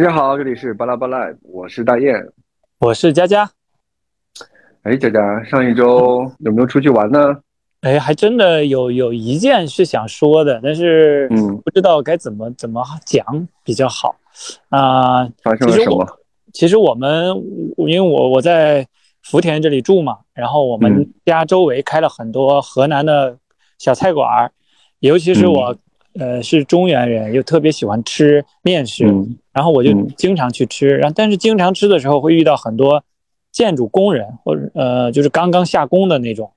大家好，这里是巴拉巴拉，我是大雁，我是佳佳。哎，佳佳，上一周 有没有出去玩呢？哎，还真的有有一件是想说的，但是嗯，不知道该怎么怎么讲比较好啊、发生了什么？其实我们因为我我在福田这里住嘛，然后我们嗯家周围开了很多河南的小菜馆儿，尤其是我、呃是中原人，又特别喜欢吃面食，嗯然后我就嗯经常去吃，然后但是经常吃的时候会遇到很多建筑工人或者呃就是刚刚下工的那种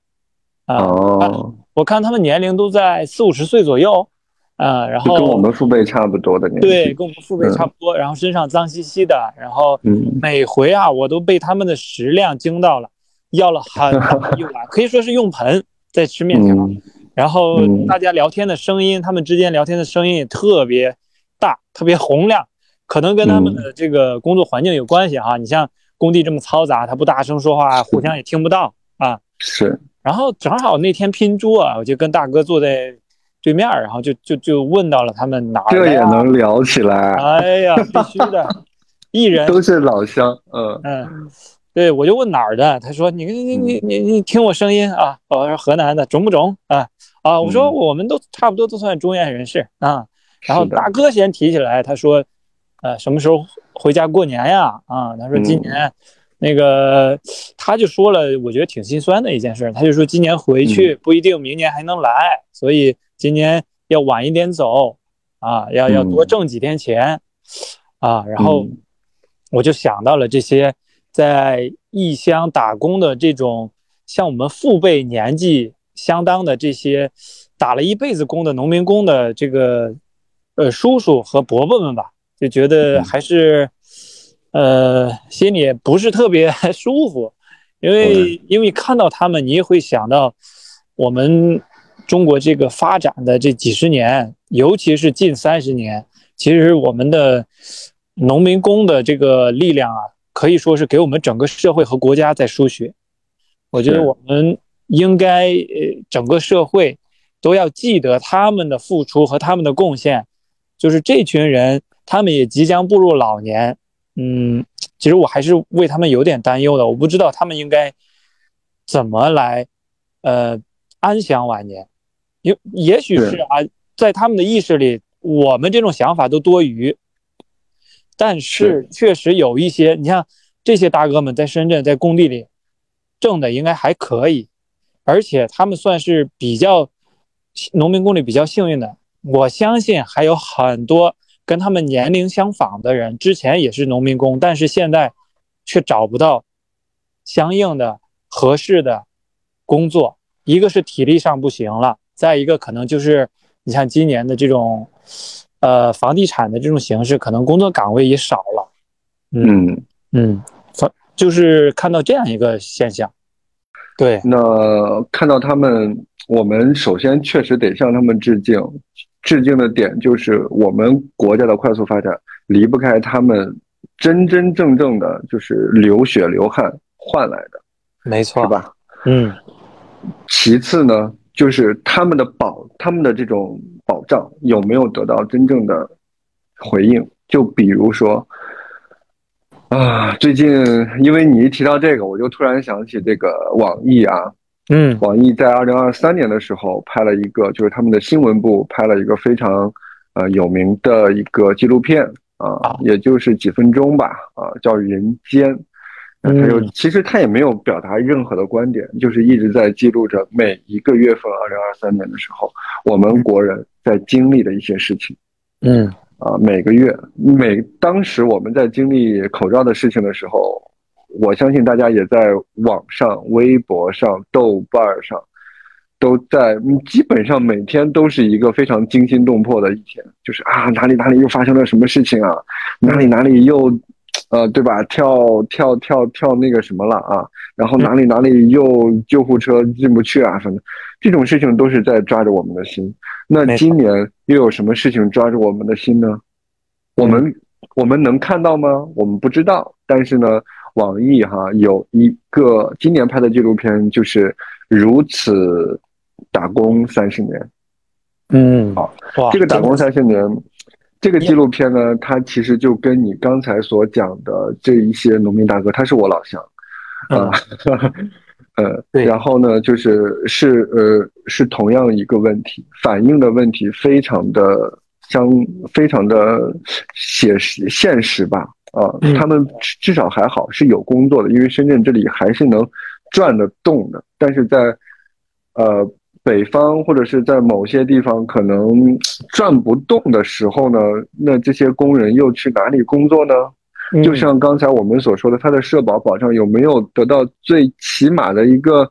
啊、哦，我看他们年龄都在四五十岁左右，啊，然后跟我们父辈差不多的年纪。对，跟我们父辈差不多，然后身上脏兮兮的，然后嗯每回啊，我都被他们的食量惊到了，要了很大一碗，可以说是用盆在吃面条。嗯然后嗯大家聊天的声音，他们之间聊天的声音也特别大，特别洪亮，可能跟他们的这个工作环境有关系哈。你像工地这么嘈杂，他不大声说话，互相也听不到啊。是，然后正好那天拼桌啊，我就跟大哥坐在对面儿，然后就就就问到了他们哪儿这也？能聊起来，哎呀，必须的，艺人都是老乡。嗯嗯，对，我就问哪儿的，他说你你你你你听我声音啊，我说河南的，中不中啊？啊，我说嗯我们都差不多都算中原人士啊。然后大哥先提起来，他说，呃，什么时候回家过年呀？啊，他说今嗯年那个，他就说了，我觉得挺心酸的一件事，他就说今年回嗯去不一定明年还能来，所以今年要晚一点走啊，要要多嗯挣几天钱啊。然后嗯我就想到了这些在异乡打工的这种像我们父辈年纪相当的这些打了一辈子工的农民工的这个呃叔叔和伯伯们吧，就觉得还是呃心里不是特别 舒服，因为因为看到他们，你也会想到我们中国这个发展的这几十年，尤其是近三十年，其实我们的农民工的这个力量啊，可以说是给我们整个社会和国家在输血。我觉得我们应该呃整个社会都要记得他们的付出和他们的贡献。就是这群人，他们也即将步入老年，嗯，其实我还是为他们有点担忧的。我不知道他们应该怎么来，呃，安享晚年。也也许是啊，在他们的意识里，我们这种想法都多余。但是确实有一些，你像这些大哥们在深圳在工地里挣的应该还可以，而且他们算是比较农民工里比较幸运的。我相信还有很多跟他们年龄相仿的人，之前也是农民工，但是现在却找不到相应的合适的工作。一个是体力上不行了，再一个可能就是你像今年的这种，呃，房地产的这种形式，可能工作岗位也少了。嗯，嗯，反就是看到这样一个现象。对，那看到他们，我们首先确实得向他们致敬。致敬的点就是我们国家的快速发展离不开他们真真正正的就是流血流汗换来的，没错，是？吧？嗯其次呢，就是他们的保，他们的这种保障有没有得到真正的回应？就比如说，啊，最近因为你一提到这个，我就突然想起这个网易啊，嗯网易在二零二三年的时候拍了一个，就是他们的新闻部拍了一个非常呃有名的一个纪录片啊啊，也就是几分钟吧啊，叫《人间》。那他就嗯。其实他也没有表达任何的观点，就是一直在记录着每一个月份，二零二三年的时候，我们国人在经历的一些事情。嗯。啊，每个月每当时我们在经历口罩的事情的时候，我相信大家也在网上、微博上、豆瓣上，都在嗯基本上每天都是一个非常惊心动魄的一天，就是啊哪里哪里又发生了什么事情啊，哪里哪里又，呃对吧？跳跳跳跳那个什么了啊，然后哪里哪里又救护车进不去啊，反正这种事情都是在抓着我们的心。那今年又有什么事情抓住我们的心呢？我们我们能看到吗？我们不知道。但是呢，网易哈有一个今年拍的纪录片，就是如此打工三十年。嗯，好哇，这个打工三十年，这个纪录片呢，它其实就跟你刚才所讲的这一些农民大哥，他是我老乡，啊，呃，然后呢，就是是呃是同样一个问题，反映的问题非常的相非常的写实现实吧，啊，他们至少还好是有工作的，因为深圳这里还是能转得动的，但是在呃。北方或者是在某些地方可能转不动的时候呢，那这些工人又去哪里工作呢？就像刚才我们所说的，他的社保保障有没有得到最起码的一个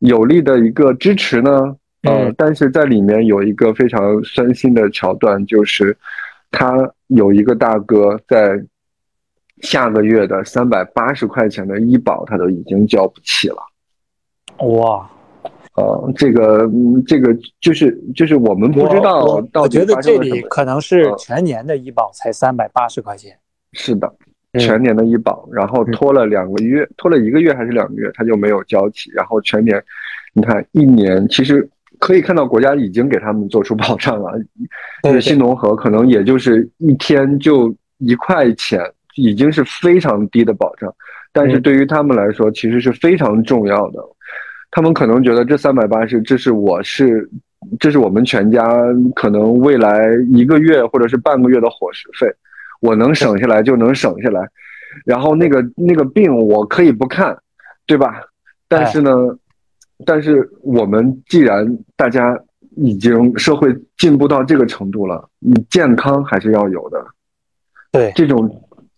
有力的一个支持呢？呃，但是在里面有一个非常酸心的桥段，就是他有一个大哥在下个月的三百八十块钱的医保，他都已经交不起了。哇！呃，这个，嗯，这个就是就是我们不知道到底我觉得这里可能是全年的医保才三百八十块钱。是的，全年的医保，然后拖了两个月，拖了一个月还是两个月，他就没有交齐。然后全年，你看一年，其实可以看到国家已经给他们做出保障了。就是新农合可能也就是一天就一块钱，已经是非常低的保障，但是对于他们来说，其实是非常重要的。他们可能觉得这三百八十，这是我是，这是我们全家可能未来一个月或者是半个月的伙食费，我能省下来就能省下来，然后那个那个病我可以不看，对吧？但是呢，但是我们既然大家已经社会进步到这个程度了，你健康还是要有的，对，这种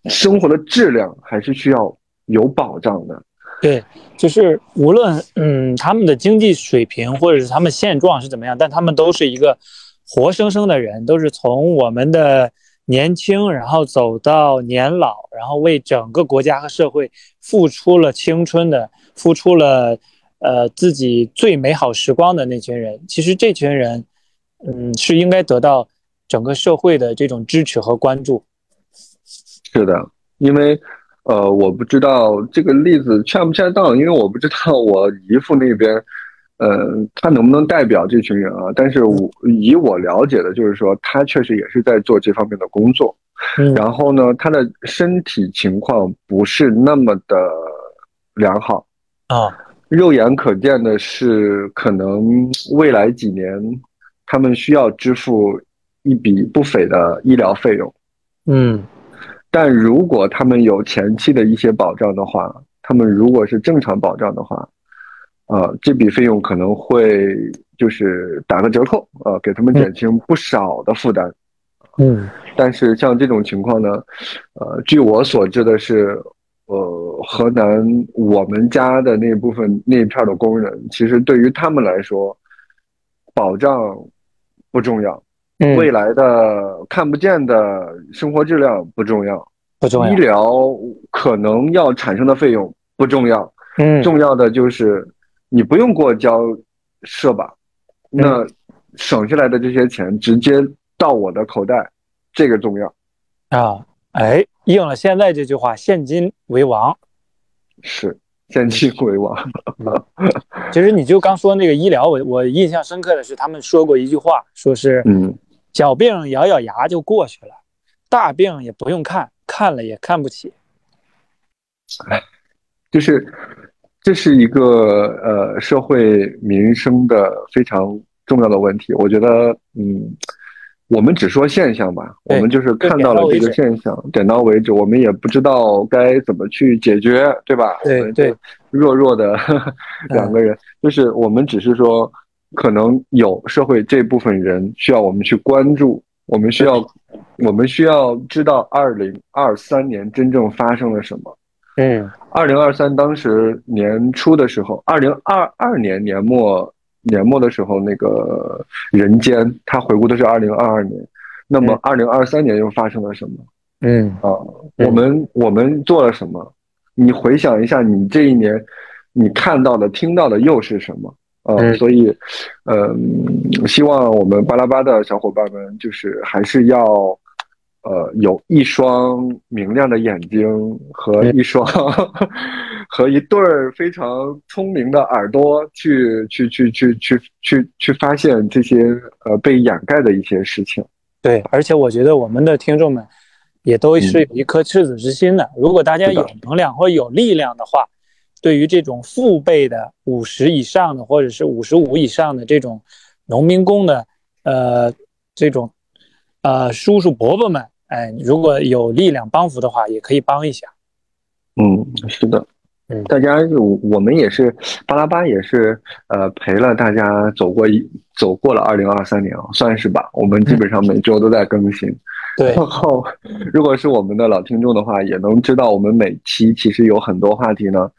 生活的质量还是需要有保障的。对，就是无论嗯他们的经济水平或者是他们现状是怎么样，但他们都是一个活生生的人，都是从我们的年轻，然后走到年老，然后为整个国家和社会付出了青春的，付出了呃自己最美好时光的那群人。其实这群人，嗯，是应该得到整个社会的这种支持和关注。是的，因为。呃，我不知道这个例子恰不恰当，因为我不知道我姨父那边，呃，他能不能代表这群人啊？但是我以我了解的，就是说他确实也是在做这方面的工作。然后呢，他的身体情况不是那么的良好啊。肉眼可见的是，可能未来几年他们需要支付一笔不菲的医疗费用。嗯。但如果他们有前期的一些保障的话，他们如果是正常保障的话，呃，这笔费用可能会就是打个折扣，呃，给他们减轻不少的负担。嗯，但是像这种情况呢，呃，据我所知的是，呃，河南我们家的那部分那一片的工人，其实对于他们来说，保障不重要。未来的看不见的生活质量不重要，不重要。医疗可能要产生的费用不重要，嗯，重要的就是你不用给我交社保，那省下来的这些钱直接到我的口袋，这个重要啊！哎，应了现在这句话，现金为王，是现金为王。其实你就刚说那个医疗，我我印象深刻的是他们说过一句话，说是嗯。小病咬咬牙就过去了，大病也不用看，看了也看不起。哎，就是这是一个呃社会民生的非常重要的问题。我觉得，嗯，我们只说现象吧，我们就是看到了这个现象，点到为止。我们也不知道该怎么去解决，对吧？对对，弱弱的 两个人，就是我们只是说。可能有社会这部分人需要我们去关注，我们需要，我们需要知道二零二三年真正发生了什么。嗯，二零二三当时年初的时候，二零二二年年末年末的时候，那个人间他回顾的是二零二二年，那么二零二三年又发生了什么？嗯啊，我们我们做了什么？你回想一下，你这一年你看到的、听到的又是什么？呃，所以，嗯，希望我们巴拉巴的小伙伴们，就是还是要，呃，有一双明亮的眼睛和一双 和一对儿非常聪明的耳朵，去去去去去去去发现这些呃被掩盖的一些事情。对，而且我觉得我们的听众们也都是有一颗赤子之心的。如果大家有能量或有力量的话，对于这种父辈的五十以上的，或者是五十五以上的这种农民工的，呃，这种呃叔叔伯伯们，哎，如果有力量帮扶的话，也可以帮一下。嗯，是的。嗯，大家我我们也是巴拉巴也是呃陪了大家走过一走过了二零二三年啊，算是吧。我们基本上每周都在更新。对。然后，如果是我们的老听众的话，也能知道我们每期其实有很多话题呢，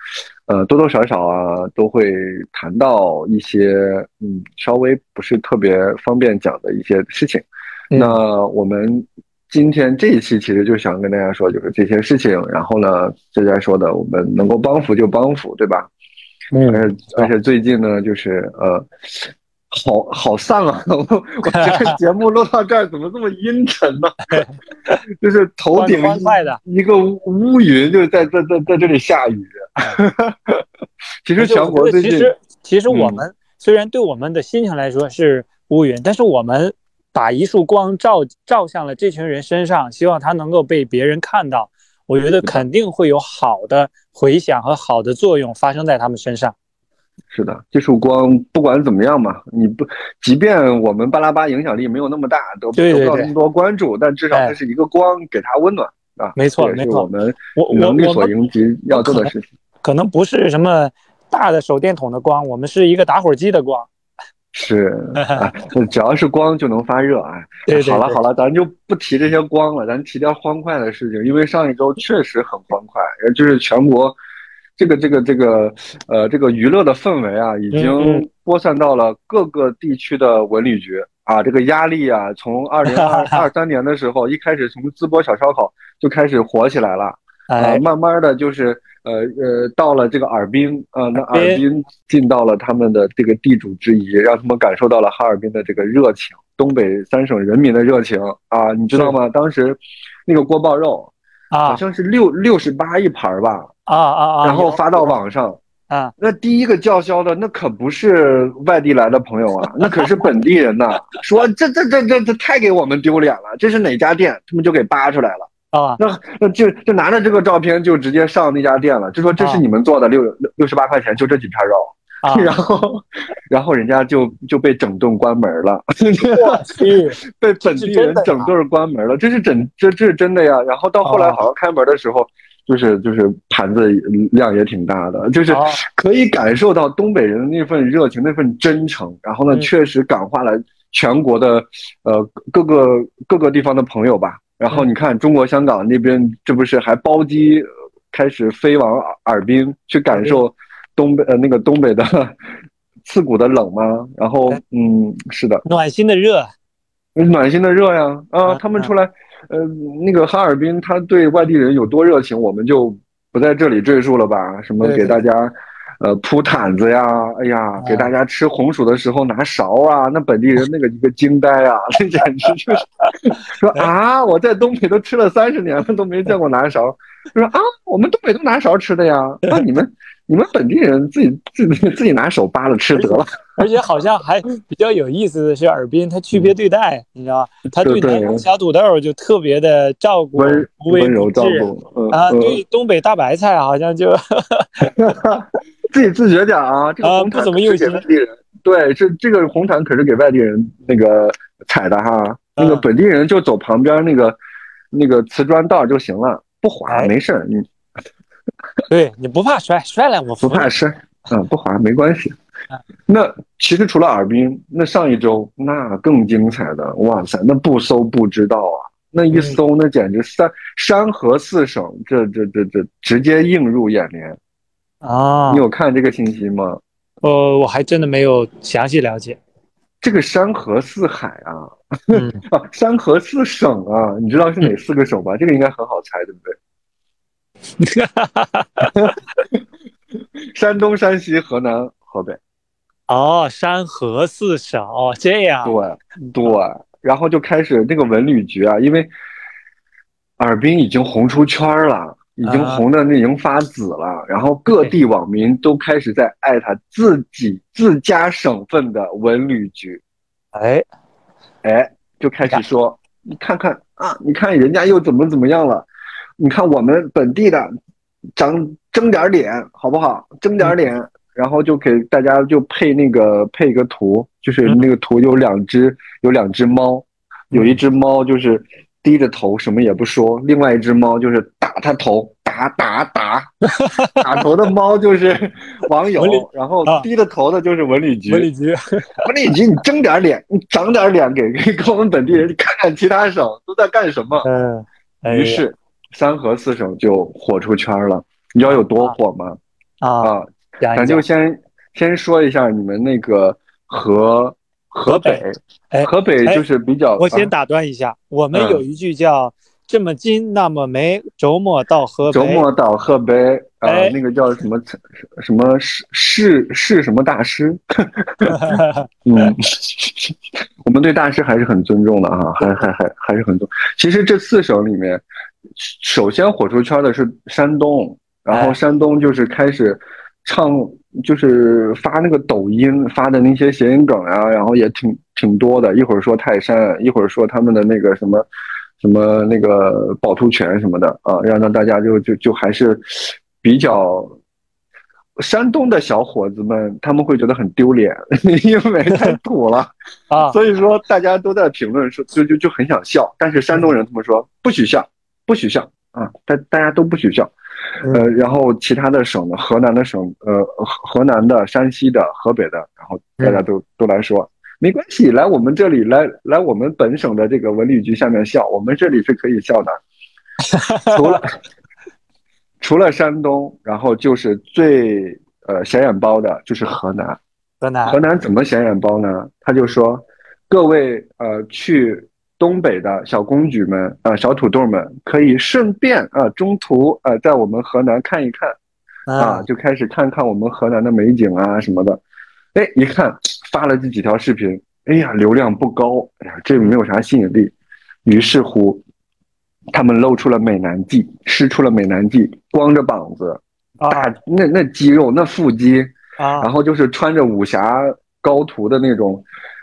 呃，多多少少啊都会谈到一些嗯稍微不是特别方便讲的一些事情。那我们。今天这一期其实就想跟大家说，就是这些事情。然后呢，就在说的，我们能够帮扶就帮扶，对吧？嗯。而且而且最近呢，就是呃，好好丧啊！我我这个节目录到这儿，怎么这么阴沉呢？就是头顶一个乌云，就是在在在在这里下雨。其实全国最近，其实其实我们虽然对我们的心情来说是乌云，但是我们。把一束光照照向了这群人身上，希望他能够被别人看到。我觉得肯定会有好的回响和好的作用发生在他们身上。是的，这束光不管怎么样嘛，你不，即便我们巴拉巴影响力没有那么大，得不到那么多关注，但至少这是一个光，给它温暖啊。没错，没错，我们能力所应及要做的事情。可能不是什么大的手电筒的光，我们是一个打火机的光。是，只要是光就能发热啊！好了好了，咱就不提这些光了，咱提点欢快的事情。因为上一周确实很欢快，也就是全国这个这个这个呃这个娱乐的氛围啊，已经播散到了各个地区的文旅局啊。这个压力啊，从二零二 二三年的时候一开始，从淄博小烧烤就开始火起来了啊，慢慢的就是。呃呃，到了这个尔滨，呃，那尔滨尽到了他们的这个地主之谊，让他们感受到了哈尔滨的这个热情，东北三省人民的热情啊，你知道吗？当时那个锅包肉啊，好像是六六十八一盘吧，啊啊啊，然后发到网上。啊，那第一个叫嚣的那可不是外地来的朋友啊，那可是本地人呐，说这这这这这太给我们丢脸了，这是哪家店？他们就给扒出来了。啊，那那就就拿着这个照片就直接上那家店了，就说这是你们做的六六六十八块钱就这几片肉，然后然后人家就就被整顿关门了，被本地人整顿关门了，这是真这这是真的呀。然后到后来好像开门的时候，就是就是盘子量也挺大的，就是可以感受到东北人的那份热情那份真诚，然后呢确实感化了全国的呃各个各个地方的朋友吧。然后你看，中国香港那边这不是还包机开始飞往尔滨去感受东北呃那个东北的刺骨的冷吗？然后嗯，是的，暖心的热，暖心的热呀。啊！他们出来，呃，那个哈尔滨他对外地人有多热情，我们就不在这里赘述了吧？什么给大家。呃，铺毯子呀，哎呀，给大家吃红薯的时候拿勺啊，那本地人那个一个惊呆啊，那简直就是说啊，我在东北都吃了三十年了，都没见过拿勺。就 说啊，我们东北都拿勺吃的呀，那你们你们本地人自己自己自己拿手扒了吃得了。而且好像还比较有意思的是，尔滨他区别对待，你知道吗？他对南方小土豆就特别的照顾，温温柔照顾啊。对东北大白菜好像就。自己自觉点啊！这个红毯是给外地人，对，这这个红毯可是给外地人那个踩的哈。那个本地人就走旁边那个那个瓷砖道就行了，不滑没事儿。你对你不怕摔，摔了我不怕摔，嗯，不滑没关系。那其实除了尔滨，那上一周那更精彩的，哇塞，那不搜不知道啊！那一搜，那简直三山河四省，这这这这直接映入眼帘。啊，你有看这个信息吗？呃，我还真的没有详细了解。这个山河四海啊，啊，山河四省啊，你知道是哪四个省吧？这个应该很好猜，对不对？山东、山西、河南、河北。哦，山河四省哦，这样。对对，然后就开始那个文旅局啊，因为尔滨已经红出圈了。已经红的那已经发紫了，然后各地网民都开始在艾特自己自家省份的文旅局，哎，哎，就开始说你看看啊，你看人家又怎么怎么样了？你看我们本地的，长争点脸好不好？争点脸，然后就给大家就配那个配一个图，就是那个图有两只有两只猫，有一只猫就是低着头什么也不说，另外一只猫就是打它头。打打打，打头的猫就是网友，然后低着头的就是文旅局。文旅局，文旅局，你争点脸，你长点脸，给给给我们本地人看看，其他省都在干什么。嗯，于是三河四省就火出圈了。你知道有多火吗？啊，咱就先先说一下你们那个河河北，河北就是比较。我先打断一下，我们有一句叫。这么近那么美，周末到河北。周末到河北啊，那个叫什么什么是是是什么大师？嗯，我们对大师还是很尊重的哈，还还还还是很多。其实这四省里面，首先火出圈的是山东，然后山东就是开始唱，就是发那个抖音发的那些谐音梗啊，然后也挺挺多的。一会儿说泰山，一会儿说他们的那个什么。什么那个趵突泉什么的啊，让让大家就就就还是比较山东的小伙子们，他们会觉得很丢脸，因为太土了 啊，所以说大家都在评论说就就就很想笑，但是山东人他们说不许笑，不许笑啊，大大家都不许笑，呃，然后其他的省的河南的省呃河南的、山西的、河北的，然后大家都都来说。没关系，来我们这里，来来我们本省的这个文旅局下面笑，我们这里是可以笑的。除了除了山东，然后就是最呃显眼包的，就是河南。河南河南怎么显眼包呢？他就说，各位呃去东北的小公举们啊，小土豆们，可以顺便啊中途呃在我们河南看一看啊，就开始看看我们河南的美景啊什么的。哎，一看发了这几条视频，哎呀，流量不高，哎呀，这没有啥吸引力。于是乎，他们露出了美男计，施出了美男计，光着膀子，大那那肌肉，那腹肌啊，然后就是穿着武侠高徒的那种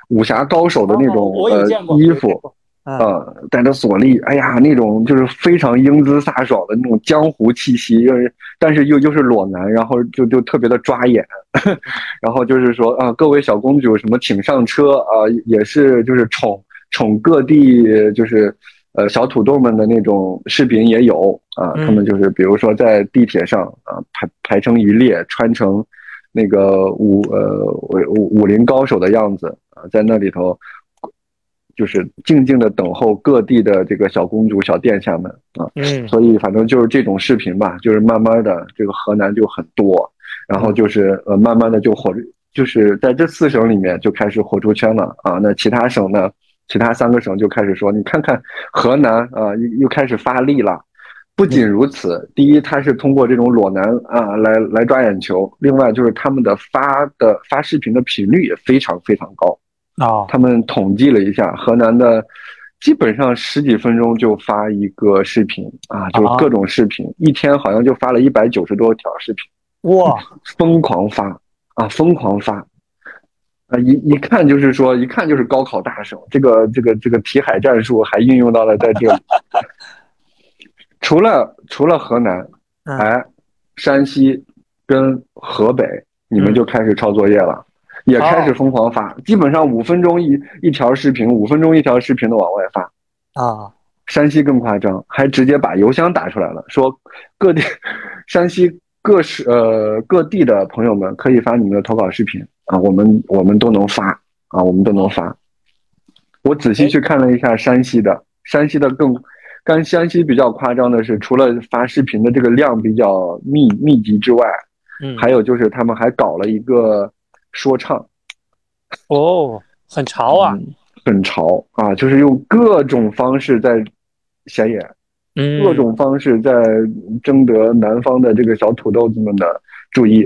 武侠高手的那种呃衣服。呃，带着锁链，哎呀，那种就是非常英姿飒爽的那种江湖气息，就是但是又又是裸男，然后就就特别的抓眼，然后就是说啊，各位小公主什么请上车啊，也是就是宠宠各地就是呃小土豆们的那种视频也有啊，他们就是比如说在地铁上啊排排成一列，穿成那个武呃武武林高手的样子啊，在那里头。就是静静的等候各地的这个小公主、小殿下们啊，嗯，所以反正就是这种视频吧，就是慢慢的这个河南就很多，然后就是呃慢慢的就火，就是在这四省里面就开始火出圈了啊。那其他省呢，其他三个省就开始说，你看看河南啊，又又开始发力了。不仅如此，第一，他是通过这种裸男啊来来抓眼球，另外就是他们的发的发视频的频率也非常非常高。啊，他们统计了一下，河南的基本上十几分钟就发一个视频啊，就各种视频，一天好像就发了一百九十多条视频，哇，疯狂发啊，疯狂发。啊，一一看就是说，一看就是高考大省，这个这个这个题海战术还运用到了在这里。除了除了河南，哎，山西跟河北，你们就开始抄作业了。也开始疯狂发，基本上五分钟一一条视频，五分钟一条视频的往外发，啊，山西更夸张，还直接把邮箱打出来了，说各地 山西各市呃各地的朋友们可以发你们的投稿视频啊，我们我们都能发啊，我们都能发。我仔细去看了一下山西的，山西的更，跟山西比较夸张的是，除了发视频的这个量比较密密集之外，嗯，还有就是他们还搞了一个。说唱，哦，很潮啊，很潮啊，就是用各种方式在显眼，嗯，各种方式在征得南方的这个小土豆子们的注意，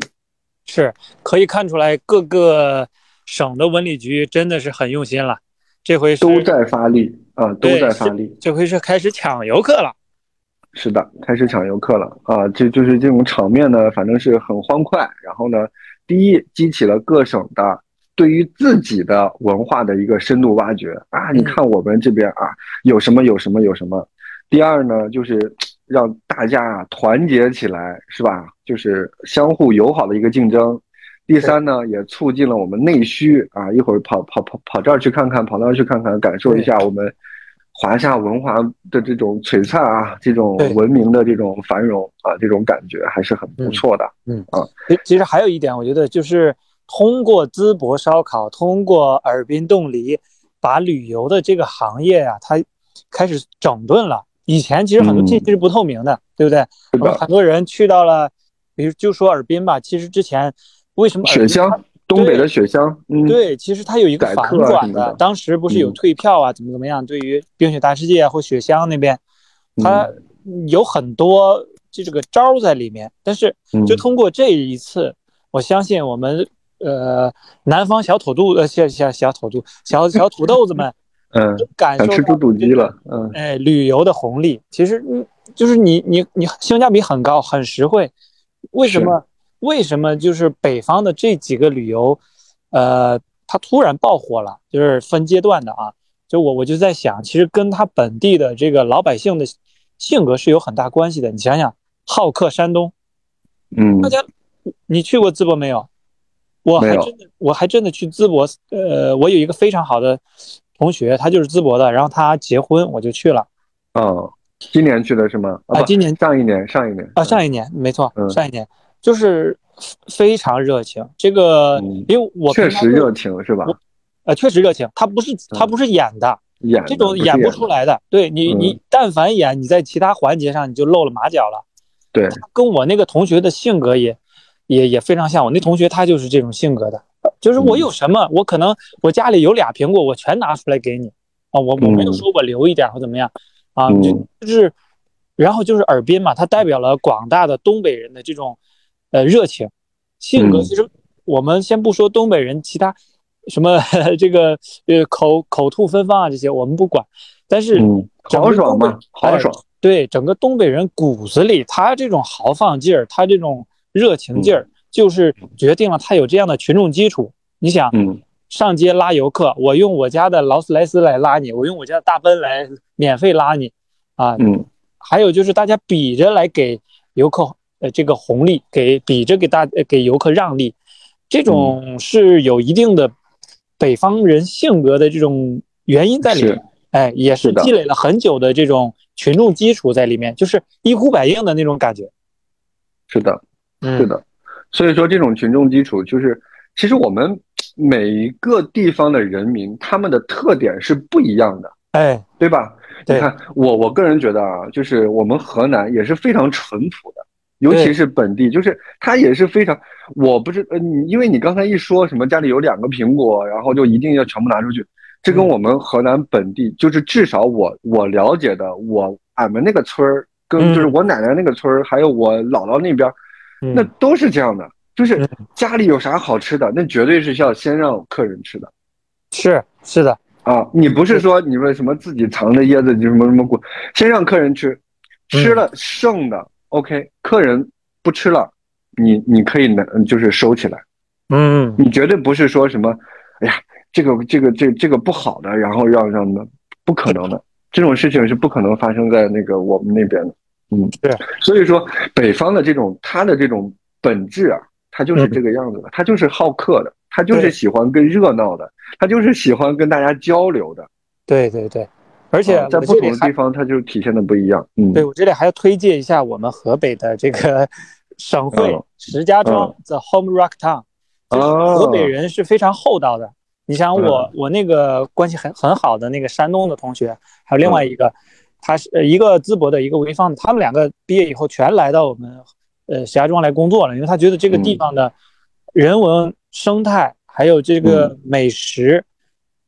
是可以看出来各个省的文旅局真的是很用心了，这回都在发力啊，都在发力，这回是开始抢游客了，是的，开始抢游客了啊，这就是这种场面呢，反正是很欢快，然后呢。第一，激起了各省的对于自己的文化的一个深度挖掘啊。你看我们这边啊，有什么有什么有什么。第二呢，就是让大家团结起来，是吧？就是相互友好的一个竞争。第三呢，也促进了我们内需啊，一会儿跑跑跑跑这儿去看看，跑那儿去看看，感受一下我们。华夏文化的这种璀璨啊，这种文明的这种繁荣啊，这种感觉还是很不错的。嗯啊，其其实还有一点，我觉得就是通过淄博烧烤，通过尔滨冻梨，把旅游的这个行业啊，它开始整顿了。以前其实很多信息是不透明的，对不对？很多人去到了，比如就说尔滨吧，其实之前为什么雪乡？东北的雪乡，嗯，对，其实它有一个反转的，当时不是有退票啊，怎么怎么样？对于冰雪大世界啊或雪乡那边，它有很多就这个招在里面。但是就通过这一次，我相信我们呃南方小土豆呃小小小土豆小小土豆子们，嗯，感受吃猪肚鸡了，嗯，哎，旅游的红利，其实嗯，就是你你你性价比很高，很实惠，为什么？为什么就是北方的这几个旅游，呃，它突然爆火了？就是分阶段的啊。就我我就在想，其实跟他本地的这个老百姓的性格是有很大关系的。你想想，好客山东，嗯，大家，你去过淄博没有？我还真的，我还真的去淄博。呃，我有一个非常好的同学，他就是淄博的，然后他结婚，我就去了。哦，今年去的是吗？啊，今年上一年，上一年啊，上一年没错，上一年。就是非常热情，这个因为我确实热情是吧？呃，确实热情，他不是他不是演的，演这种演不出来的。对你，你但凡演，你在其他环节上你就露了马脚了。对，跟我那个同学的性格也也也非常像。我那同学他就是这种性格的，就是我有什么，我可能我家里有俩苹果，我全拿出来给你啊，我我没有说我留一点或怎么样啊，就就是，然后就是尔滨嘛，它代表了广大的东北人的这种。呃，热情，性格其实我们先不说东北人，其他什么 这个呃口口吐芬芳啊这些我们不管，但是豪爽嘛，豪爽。对，整个东北人骨子里，他这种豪放劲儿，他这种热情劲儿，就是决定了他有这样的群众基础。你想，上街拉游客，我用我家的劳斯莱斯来拉你，我用我家的大奔来免费拉你，啊，嗯，还有就是大家比着来给游客。呃，这个红利给比着给大给游客让利，这种是有一定的北方人性格的这种原因在里面。哎，也是积累了很久的这种群众基础在里面，就是一呼百应的那种感觉。是的，是的。所以说，这种群众基础就是，其实我们每一个地方的人民，他们的特点是不一样的。哎，对吧？你看，我我个人觉得啊，就是我们河南也是非常淳朴的。尤其是本地，就是他也是非常，我不是呃，你因为你刚才一说什么家里有两个苹果，然后就一定要全部拿出去，这跟我们河南本地，就是至少我我了解的，我俺们那个村儿，跟就是我奶奶那个村儿，还有我姥姥那边，那都是这样的，就是家里有啥好吃的，那绝对是要先让客人吃的，是是的。啊，你不是说你们什么自己藏着椰子就什么什么果，先让客人吃，吃了剩的。OK，客人不吃了，你你可以能，就是收起来。嗯，你绝对不是说什么，哎呀，这个这个这这个不好的，然后让让的，不可能的，这种事情是不可能发生在那个我们那边的。嗯，对。所以说，北方的这种他的这种本质啊，他就是这个样子的，他就是好客的，他就是喜欢跟热闹的，他就是喜欢跟大家交流的。对对对。而且在不同的地方，它就体现的不一样。嗯，对我这里还要推荐一下我们河北的这个 省会石家庄，The Home Rock Town。哦，河北人是非常厚道的。你想我，我那个关系很很好的那个山东的同学，还有另外一个，他是一个淄博的，一个潍坊的，他们两个毕业以后全来到我们呃石家庄来工作了，因为他觉得这个地方的人文生态还有这个美食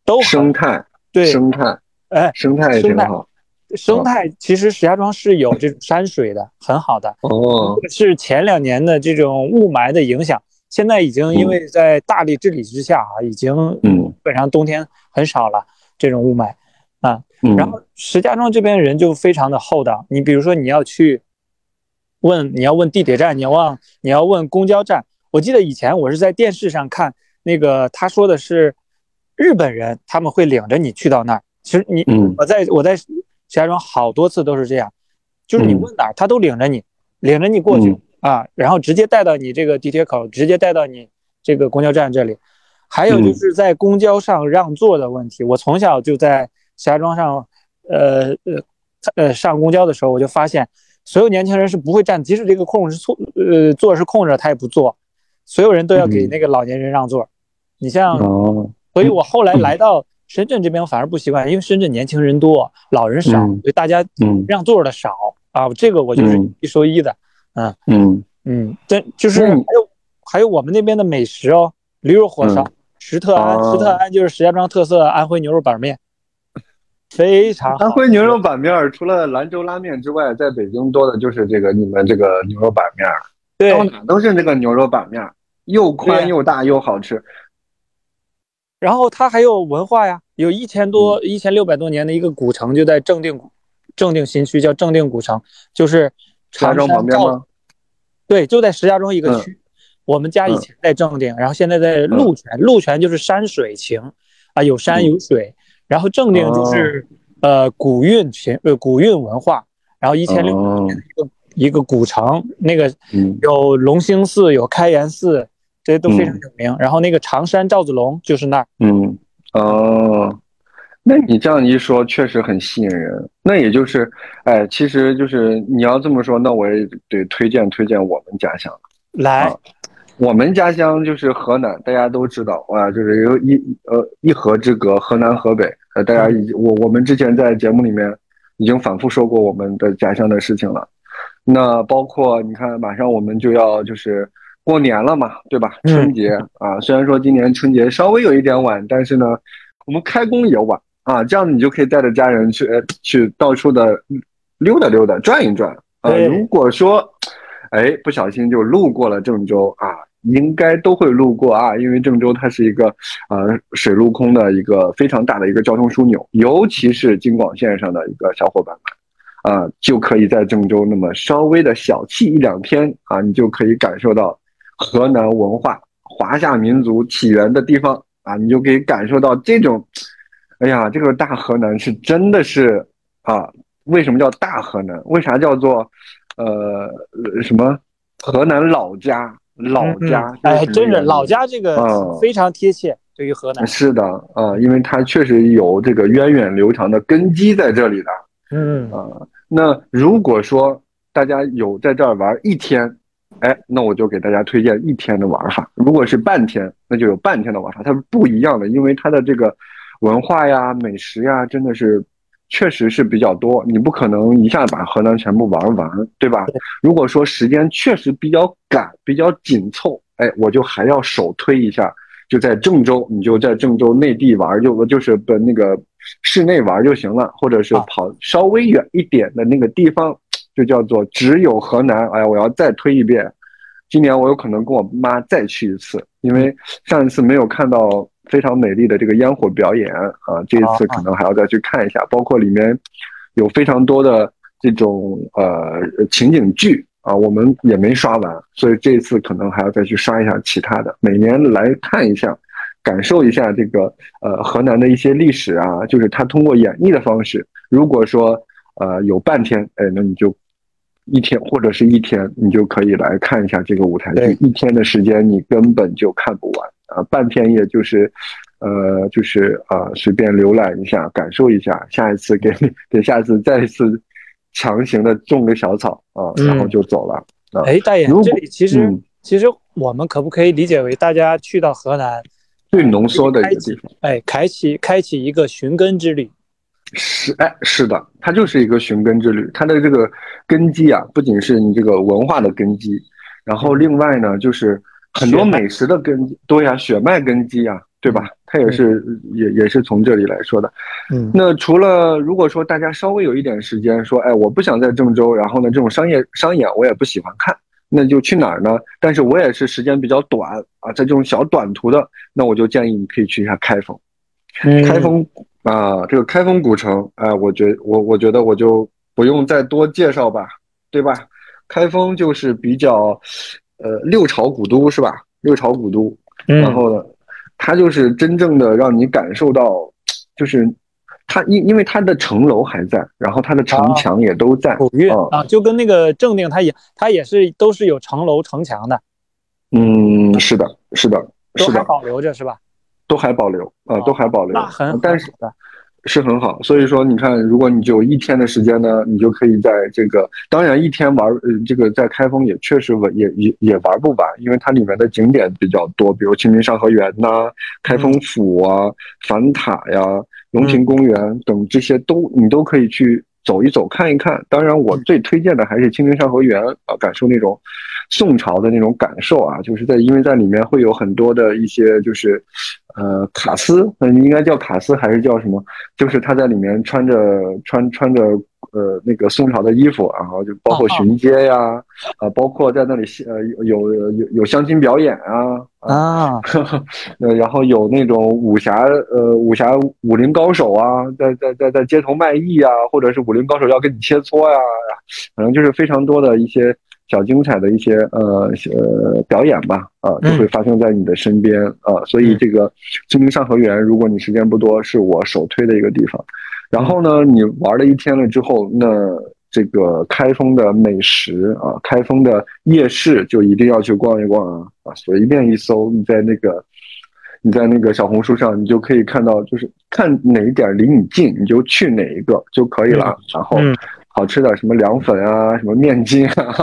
都生态对生态。哎，生态也挺好。生态其实石家庄是有这种山水的，很好的。哦，是前两年的这种雾霾的影响，现在已经因为在大力治理之下啊，已经嗯，基本上冬天很少了这种雾霾啊。然后石家庄这边人就非常的厚道，你比如说你要去问，你要问地铁站，你要问你要问公交站。我记得以前我是在电视上看那个他说的是日本人他们会领着你去到那儿。其实你嗯。我在我在石家庄好多次都是这样，就是你嗯。问哪儿他都领着你，领着你过去嗯。啊，然后直接带到你这个地铁口，直接带到你这个公交站这里。还有就嗯是在公交上让座的问题，我从小就在石家庄上，呃呃呃上公交的时候，我就发现所有年轻人是不会站，即使这个空是错呃座是空着，他也不坐，所有人都要给嗯。那个老年人让座。你像，哦，所以我后来来到深圳这边，我反而不习惯，因为深圳年轻人多，老人少，嗯所以大家嗯。让座的少啊。这个我就是嗯。一说一的，嗯嗯，嗯。但就是还有还有我们那边的美食哦，驴肉火烧嗯，石特安，哦石特安就是石家庄特色安徽牛肉板面，非常好。安徽牛肉板面除了兰州拉面之外，在北京多的就是这个你们这个牛肉板面，对。到哪都是那个牛肉板面，又宽又大又好吃。然后它还有文化呀，有一千多、一千六百多年的一个古城，就在正定古正定新区，叫正定古城，就是长山旁边吗？对，就在石家庄一个区。我们家以前在正定，然后现在在鹿泉，鹿泉就是山水情啊，有山嗯。有水。然后正定就是、呃古韵情呃古韵文化，然后一千六哦。年的一个、一个古城，那个嗯。有龙兴寺，有开元寺，这些都非常有名。然后那个常山赵子龙就是那儿。嗯哦，那你这样一说，确实很吸引人。那也就是，哎，其实就是你要这么说，那我也得推荐推荐我们家乡。来，啊我们家乡就是河南，大家都知道啊，就是有一呃一河之隔，河南河北。呃，大家已经我我们之前在节目里面已经反复说过我们的家乡的事情了。那包括你看，马上我们就要就是过年了嘛，对吧？嗯春节啊，虽然说今年春节稍微有一点晚，但是呢，我们开工也晚啊，这样你就可以带着家人去呃去到处的溜达溜达、转一转啊。如果说哎不小心就路过了郑州啊，应该都会路过啊，因为郑州它是一个呃水陆空的一个非常大的一个交通枢纽，尤其是京广线上的一个小伙伴们啊，就可以在郑州那么稍微的小憩一两天啊，你就可以感受到河南文化、华夏民族起源的地方啊，你就可以感受到这种，哎呀，这个大河南是真的是啊，为什么叫大河南？为啥叫做呃什么河南老家？老家嗯，哎，真是老家。这个嗯非常贴切，对于河南。是的啊，因为它确实有这个源远流长的根基在这里的嗯，啊。那如果说大家有在这儿玩一天，哎，那我就给大家推荐一天的玩法。如果是半天，那就有半天的玩法，它是不一样的，因为它的这个文化呀、美食呀，真的是确实是比较多，你不可能一下把河南全部玩完，对吧？如果说时间确实比较赶、比较紧凑，哎，我就还要首推一下，就在郑州，你就在郑州内地玩，就就是不那个室内玩就行了，或者是啊跑稍微远一点的那个地方，就叫做只有河南。哎，我要再推一遍，今年我有可能跟我妈再去一次，因为上一次没有看到非常美丽的这个烟火表演啊，这一次可能还要再去看一下，包括里面有非常多的这种呃情景剧啊，我们也没刷完，所以这一次可能还要再去刷一下其他的，每年来看一下。感受一下这个呃河南的一些历史啊，就是他通过演绎的方式。如果说呃有半天，哎，那你就一天或者是一天，你就可以来看一下这个舞台剧。一天的时间你根本就看不完啊，半天也就是呃就是呃随便浏览一下，感受一下。下一次给给下一次再一次强行的种个小草啊，然后就走了。啊、哎，大爷，这里其实、嗯、其实我们可不可以理解为大家去到河南？最浓缩的一个地方，哎，开启开启一个寻根之旅，是哎是的，它就是一个寻根之旅。它的这个根基啊，不仅是你这个文化的根基，然后另外呢，就是很多美食的根基，对呀、啊，血脉根基啊，对吧？它也是、嗯、也也是从这里来说的。嗯，那除了如果说大家稍微有一点时间，说哎，我不想在郑州，然后呢，这种商业商演我也不喜欢看。那就去哪儿呢？但是我也是时间比较短啊，在这种小短途的，那我就建议你可以去一下开封。嗯、开封啊，这个开封古城，哎、呃，我觉我我觉得我就不用再多介绍吧，对吧？开封就是比较，呃，六朝古都是吧？六朝古都，嗯、然后呢，它就是真正的让你感受到，就是它因因为它的城楼还在，然后它的城墙也都在，古韵啊，就跟那个正定，它也它也是都是有城楼城墙的。嗯，是的，是的，是的保留着是吧？都还保留啊，都还保留。但是是很好。所以说，你看，如果你就一天的时间呢，你就可以在这个，当然一天玩，呃，这个在开封也确实玩，也也也玩不完，因为它里面的景点比较多，比如清明上河园呐、开封府啊、反塔呀、龙亭公园等这些都你都可以去走一走、看一看。当然，我最推荐的还是清明上河园啊，感受那种。宋朝的那种感受啊，就是在因为在里面会有很多的一些就是，呃，卡斯，嗯，应该叫卡斯还是叫什么？就是他在里面穿着穿穿着呃那个宋朝的衣服，然后就包括巡街呀，啊，包括在那里呃有有有有相亲表演啊啊，呃，然后有那种武侠呃武侠武林高手啊，在在在在街头卖艺啊，或者是武林高手要跟你切磋呀，反正就是非常多的一些。小精彩的一些呃呃表演吧，啊，就会发生在你的身边啊，所以这个清明上河园，如果你时间不多，是我首推的一个地方。然后呢，你玩了一天了之后，那这个开封的美食啊，开封的夜市就一定要去逛一逛啊啊，随便一搜，你在那个你在那个小红书上，你就可以看到，就是看哪一点离你近，你就去哪一个就可以了。然后。好吃的什么凉粉啊，什么面筋啊，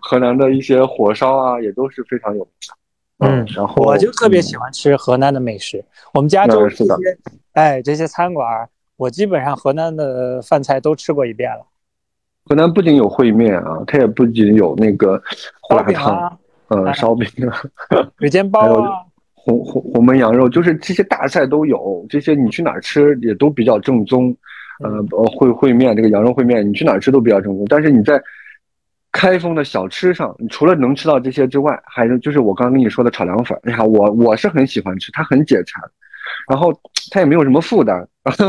河南的一些火烧啊，也都是非常有名的。嗯，然后我就特别喜欢吃河南的美食。我们家就这些，哎，这些餐馆，我基本上河南的饭菜都吃过一遍了。河南不仅有烩面啊，它也不仅有那个胡辣汤，嗯，烧饼啊，水煎包啊，红红红焖羊肉，就是这些大菜都有。这些你去哪儿吃也都比较正宗。呃，烩烩面这个羊肉烩面，你去哪儿吃都比较正宗。但是你在开封的小吃上，你除了能吃到这些之外，还有就是我刚刚跟你说的炒凉粉。哎呀，我我是很喜欢吃，它很解馋，然后它也没有什么负担，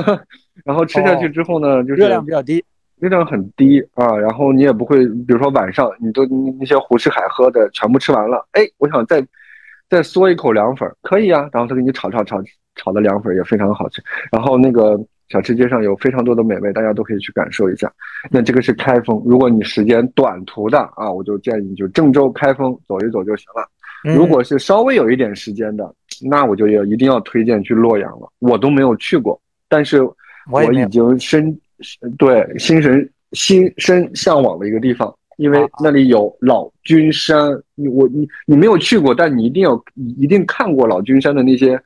然后吃下去之后呢，就是热量比较低，热量很低啊。然后你也不会，比如说晚上你都那些胡吃海喝的全部吃完了，哎，我想再再嗦一口凉粉，可以啊。然后他给你炒炒炒炒的凉粉也非常好吃，然后那个。小吃街上有非常多的美味，大家都可以去感受一下。那这个是开封，如果你时间短途的啊，我就建议你就郑州、开封走一走就行了。如果是稍微有一点时间的，那我就要一定要推荐去洛阳了。我都没有去过，但是我已经深对心神心深向往的一个地方，因为那里有老君山。你我你你没有去过，但你一定要一定看过老君山的那些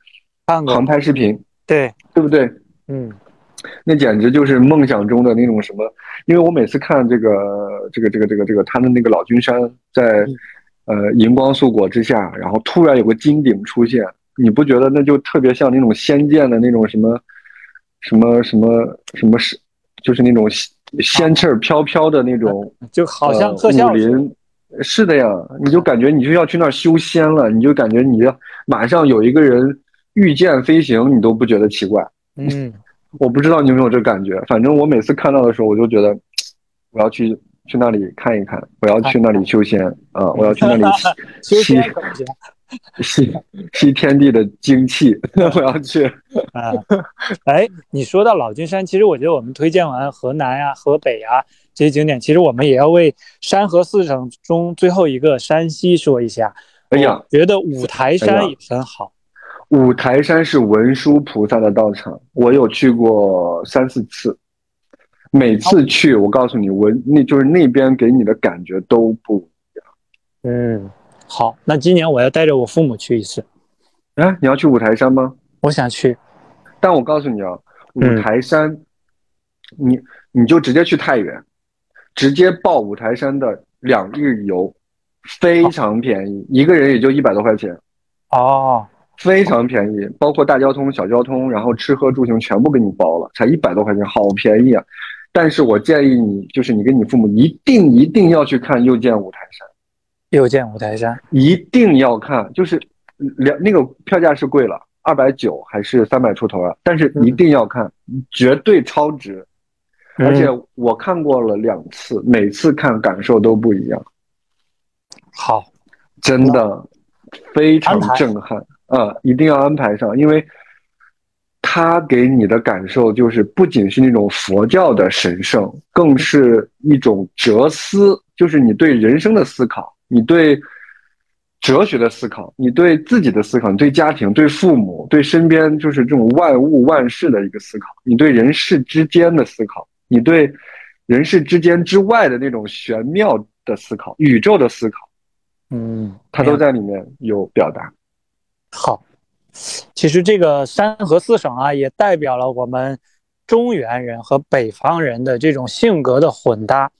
航拍视频，对对不对？嗯。那简直就是梦想中的那种什么，因为我每次看这个这个这个这个这个他的那个老君山在，呃银光素裹之下，然后突然有个金顶出现，你不觉得那就特别像那种仙剑的那种什么，什么什么什么是，就是那种仙气儿飘飘的那种，就好像特效林，是的呀，你就感觉你就要去那儿修仙了，你就感觉你要马上有一个人御剑飞行，你都不觉得奇怪，嗯。我不知道你有没有这感觉，反正我每次看到的时候，我就觉得我要去去那里看一看，我要去那里 修仙啊，我要去那里吸 吸吸天地的精气，我要去啊！哎，你说到老君山，其实我觉得我们推荐完河南啊、河北啊这些景点，其实我们也要为山河四省中最后一个山西说一下。哎呀，觉得五台山也很好。五台山是文殊菩萨的道场，我有去过三四次，每次去，我告诉你，文那就是那边给你的感觉都不一样。嗯，好，那今年我要带着我父母去一次。啊，你要去五台山吗？我想去，但我告诉你啊，五台山，你你就直接去太原，直接报五台山的两日游，非常便宜，一个人也就一百多块钱。哦。非常便宜，包括大交通、小交通，然后吃喝住行全部给你包了，才一百多块钱，好便宜啊！但是我建议你，就是你跟你父母一定一定要去看又见五台山，又见五台山一定要看，就是两那个票价是贵了，二百九还是三百出头啊？但是一定要看，绝对超值，而且我看过了两次，每次看感受都不一样。好，真的非常震撼。啊，一定要安排上，因为他给你的感受就是不仅是那种佛教的神圣，更是一种哲思，就是你对人生的思考，你对哲学的思考，你对自己的思考，你对家庭、对父母、对身边就是这种万物万事的一个思考，你对人世之间的思考，你对人世之间之外的那种玄妙的思考、宇宙的思考，嗯，它都在里面有表达。好，其实这个山河四省啊，也代表了我们中原人和北方人的这种性格的混搭。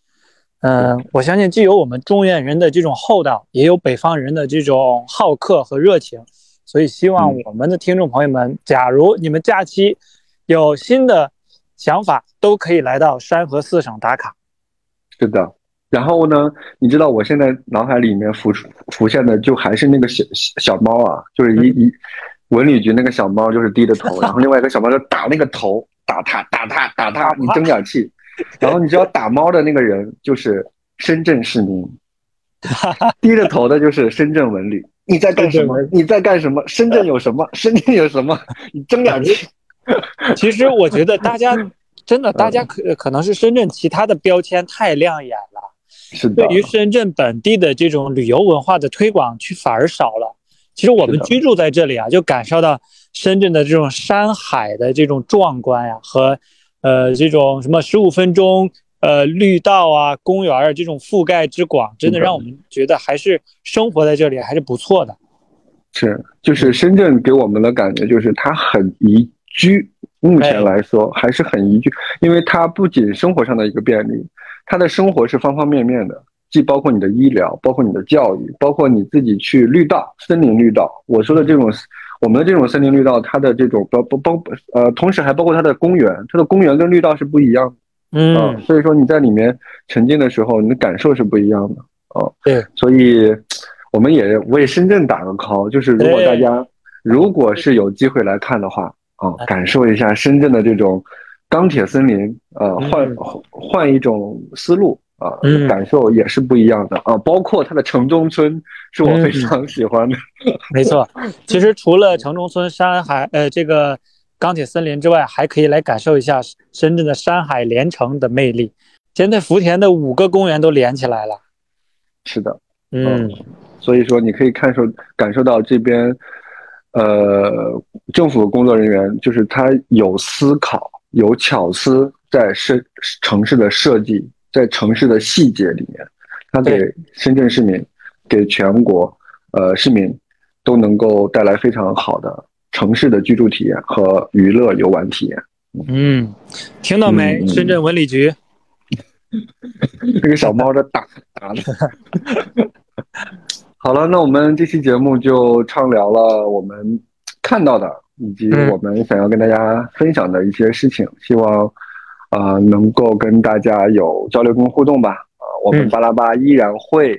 嗯，我相信既有我们中原人的这种厚道，也有北方人的这种好客和热情。所以，希望我们的听众朋友们，假如你们假期有新的想法，都可以来到山河四省打卡。是的。然后呢？你知道我现在脑海里面浮出浮现的就还是那个小小猫啊，就是一一文旅局那个小猫，就是低着头，然后另外一个小猫就打那个头，打它，打它，打它，你争点气。然后你知道打猫的那个人就是深圳市民，低着头的就是深圳文旅。你在干什么？你在干什么？深圳有什么？深圳有什么？你睁眼睛。其实我觉得大家真的，大家可可能是深圳其他的标签太亮眼了。是对于深圳本地的这种旅游文化的推广，去反而少了。其实我们居住在这里啊，就感受到深圳的这种山海的这种壮观呀，和呃这种什么十五分钟呃绿道啊、公园啊这种覆盖之广，真的让我们觉得还是生活在这里还是不错的。是，就是深圳给我们的感觉就是它很宜居，目前来说还是很宜居，因为它不仅生活上的一个便利。它的生活是方方面面的，既包括你的医疗，包括你的教育，包括你自己去绿道、森林绿道。我说的这种，我们的这种森林绿道，它的这种包包包呃，同时还包括它的公园，它的公园跟绿道是不一样的。嗯，所以说你在里面沉浸的时候，你的感受是不一样的。哦，对，所以我们也为深圳打个 call，就是如果大家如果是有机会来看的话，啊，感受一下深圳的这种。钢铁森林，呃，换换一种思路啊，感受也是不一样的啊。包括它的城中村，是我非常喜欢的。没错，其实除了城中村、山海，呃，这个钢铁森林之外，还可以来感受一下深圳的山海连城的魅力。现在福田的五个公园都连起来了。是的，嗯，所以说你可以看受感受到这边，呃，政府工作人员就是他有思考。有巧思在设城市的设计，在城市的细节里面，它给深圳市民、给全国呃市民都能够带来非常好的城市的居住体验和娱乐游玩体验。嗯，听到没？深圳文旅局，这个小猫的打打的。好了，那我们这期节目就畅聊了我们看到的。以及我们想要跟大家分享的一些事情，希望啊能够跟大家有交流跟互动吧。啊，我们巴拉巴依然会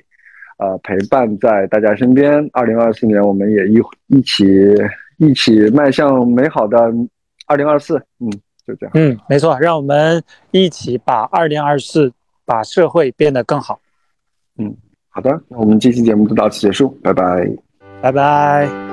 呃陪伴在大家身边。二零二四年，我们也一一起一起迈向美好的二零二四。嗯，就这样。嗯，没错，让我们一起把二零二四把社会变得更好。嗯，好的，那我们这期节目就到此结束，拜拜，拜拜。